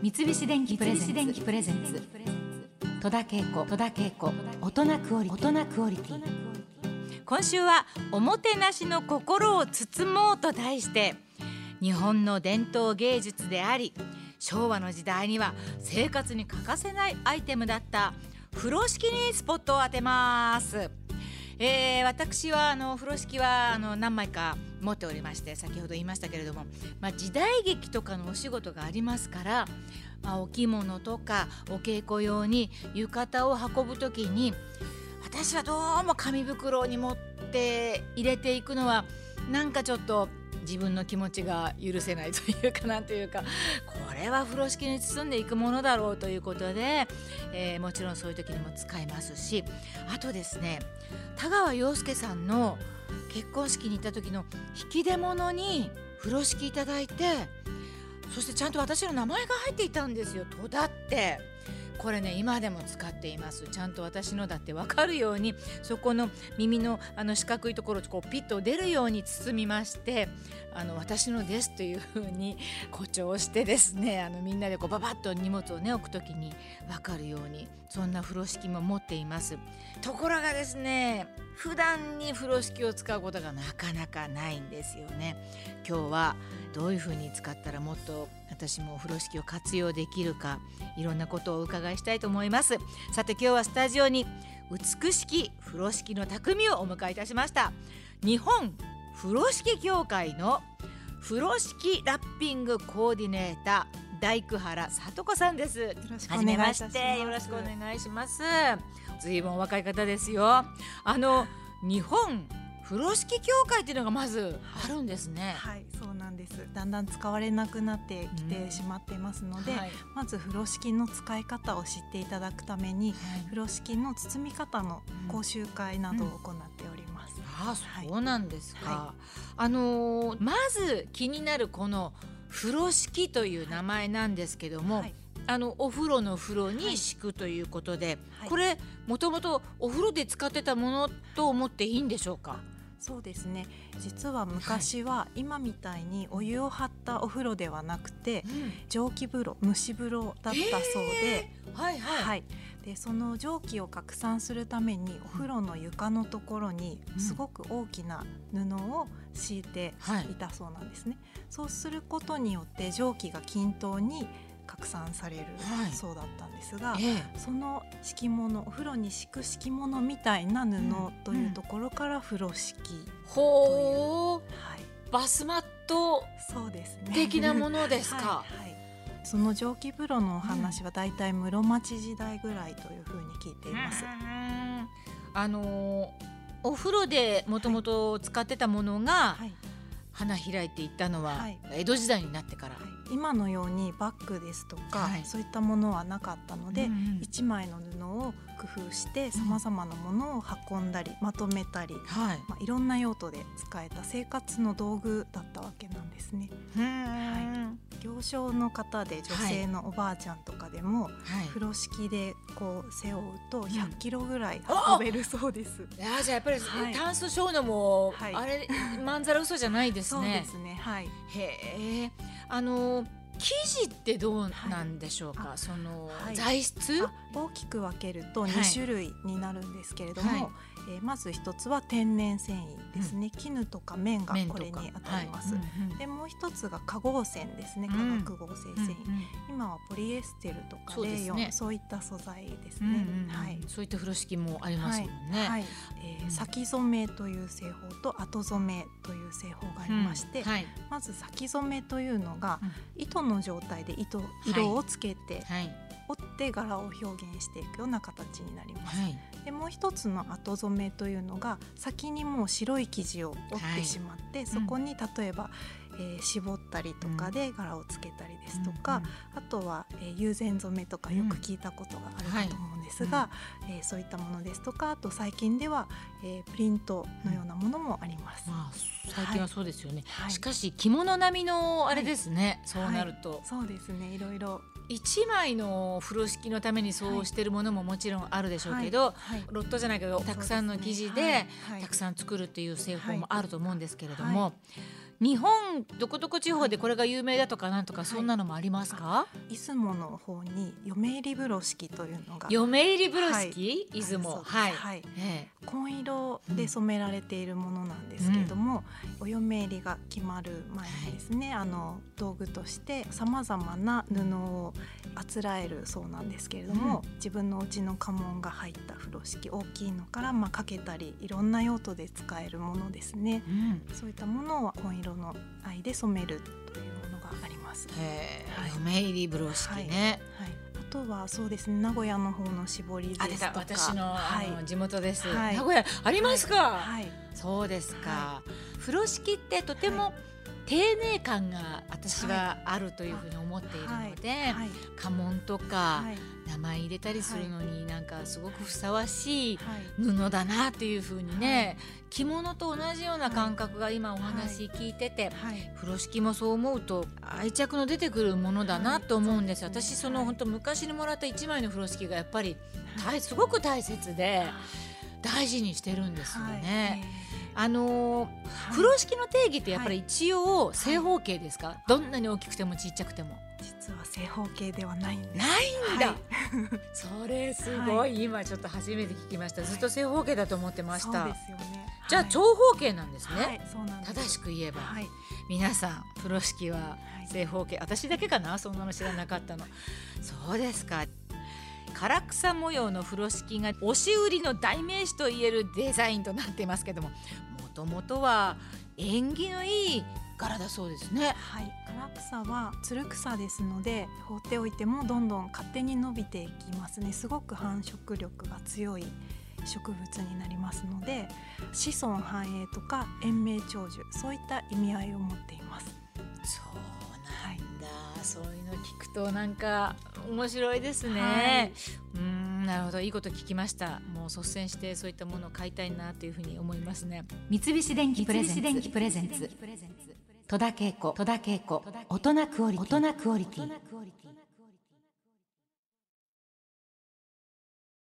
三菱電機プレゼンツ。戸田恵子戸田恵子。大人クオリ大人クオリティ。今週はおもてなしの心を包もうと題して日本の伝統芸術であり昭和の時代には生活に欠かせないアイテムだった風呂敷にスポットを当てます。えー、私はあの風呂敷はあの何枚か持っておりまして先ほど言いましたけれども、まあ、時代劇とかのお仕事がありますから、まあ、お着物とかお稽古用に浴衣を運ぶ時に私はどうも紙袋に持って入れていくのはなんかちょっと自分の気持ちが許せないというかなんというかれは風呂敷に包んでいくものだろうということで、えー、もちろんそういう時にも使いますしあとですね田川陽介さんの結婚式に行った時の引き出物に風呂敷いただいてそしてちゃんと私の名前が入っていたんですよ戸田って。これね今でも使っています。ちゃんと私のだって分かるようにそこの耳のあの四角いところをこうピッと出るように包みましてあの私のですというふうに誇張してですねあのみんなでこうババッと荷物をね置く時に分かるようにそんな風呂敷も持っています。ところがですね普段に風呂敷を使うことがなかなかないんですよね。今日はどういうふうに使ったらもっと私も風呂敷を活用できるかいろんなことをお伺いしたいと思います。さて今日はスタジオに美しき風呂敷の匠をお迎えいたしました。日本風呂敷協会の風呂敷ラッピングコーディネーター大工原里子さんです。よろしくお願いします。よろしくお願いします。ずい。ぶん若い方ですよ。あの日本風呂敷協会っていうのがまずあるんですね。はい、そうなんです。だんだん使われなくなってきてしまっていますので、うんはい、まず風呂敷の使い方を知っていただくために、はい、風呂敷の包み方の講習会などを行っております。うんうん、あ、そうなんですか。あのー、まず気になるこの風呂敷という名前なんですけども。あのお風呂の風呂に敷くということで、はい、これもともとお風呂で使ってたものと思っていいんでしょうか？そうですね。実は昔は今みたいにお湯を張ったお風呂ではなくて、蒸気風呂蒸し風呂だったそうで、はいはい、はい、でその蒸気を拡散するためにお風呂の床のところにすごく大きな布を敷いていたそうなんですね。そうすることによって蒸気が均等に拡散されるそうだったんですが、はいええ、その敷物お風呂に敷く敷物みたいな布というところから風呂敷という、ほう、はい、バスマットそうですね。的なものですか？はい、はい、その蒸気風呂のお話はだいたい室町時代ぐらいというふうに聞いています。あのお風呂でもともと使ってたものが、花開いていったのは、江戸時代になってから、今のようにバッグですとか、はい、そういったものはなかったので、うんうん、1枚の布を工夫してさまざまなものを運んだり、まとめたり、はい。まあ、いろんな用途で使えた生活の道具だったわけなんですね。はい、行商の方で女性のおばあちゃんとかでも、はい、風呂敷でこう背負うと100キロぐらい運べるそうです。うん、いやじゃあやっぱり、はい、タンスショーのも、はい、あれまんざら嘘じゃないですね。そうですね。はい。へえ。あの生地ってどうなんでしょうか、はい、その、はい、材質？大きく分けると2種類になるんですけれども、はい、えー、まず一つは天然繊維ですね、うん、絹とか綿がこれに当たります、でもう一つが化合繊ですね化学合成繊維、うんうん、今はポリエステルとかレーヨン、ね、そういった素材ですね、うんうん、はい、そういった風呂敷もありますもんね、はいえー、先染めという製法と後染めという製法がありまして、まず先染めというのが、糸の状態で糸色をつけて、折って柄を表現していくような形になります。はい、でもう一つの後染めというのが先にもう白い生地を折ってしまって、はい、そこに例えば、えー、絞ったりとかで柄をつけたりですとか、うん、あとは、えー、友禅染めとかよく聞いたことがあるかと思うんですが、うん。はい、えー、そういったものですとかあと最近では、えー、プリントのようなものもあります。まあ、最近はそうですよね、はい、しかし着物並みのあれですね、そうなると、そうですね。いろいろ1枚の風呂敷のためにそうしてるものももちろんあるでしょうけど、はい。はい、ロットじゃないけどたくさんの生地でたくさん作るっていう製法もあると思う。んですけれども、日本どこどこ地方でこれが有名だとかなんとかそんなのもありますか、はい、出雲の方に嫁入り風呂敷というのが。嫁入り風呂敷、はい、出雲。はい、はい、ええ、紺色で染められているものなんですけれども、うん、お嫁入りが決まる前にですね、あの道具としてさまざまな布をあつらえるそうなんですけれども、うん、自分のうちの家紋が入った風呂敷大きいのからまあかけたりいろんな用途で使えるものですね、うん、そういったものを紺色の藍で染めるというものがあります。へはい、嫁入り風呂敷ね、はい、はい。あとはそうですね名古屋の方の絞りですとか。私の,、はい、地元です、はい、名古屋ありますか、はい、そうですか、風呂敷ってとても、丁寧感が私はあるというふうに思っているので、はい。家紋とか名前入れたりするのになんかすごくふさわしい布だなというふうにね、着物と同じような感覚が今お話聞いてて、風呂敷もそう思うと愛着の出てくるものだなと思うんです、私その本当昔にもらった1枚の風呂敷がやっぱりすごく大切で大事にしてるんですよね。あのー風呂敷の定義ってやっぱり一応正方形ですか、どんなに大きくてもちっちゃくても。実は正方形ではないんです。ないんだ、それすごい、今ちょっと初めて聞きました。ずっと正方形だと思ってました、そうですよね。じゃあ長方形なんですね、そうなん正しく言えば、皆さん風呂敷は正方形、私だけかな？そんなの知らなかったの。そうですか唐草模様の風呂敷が押し売りの代名詞といえるデザインとなっていますけどももともとは縁起のいい柄だそうですね。はい、唐草はつる草ですので放っておいてもどんどん勝手に伸びていきますね。すごく繁殖力が強い植物になりますので子孫繁栄とか延命長寿そういった意味合いを持っています。そうい、そうの聞くとなんか面白いですね。はい、うんなるほど。いいこと聞きました。もう率先してそういったものを買いたいなというふうに思いますね。三菱電機プレゼンツ。戸田恵子。戸田恵子。大人クオリティ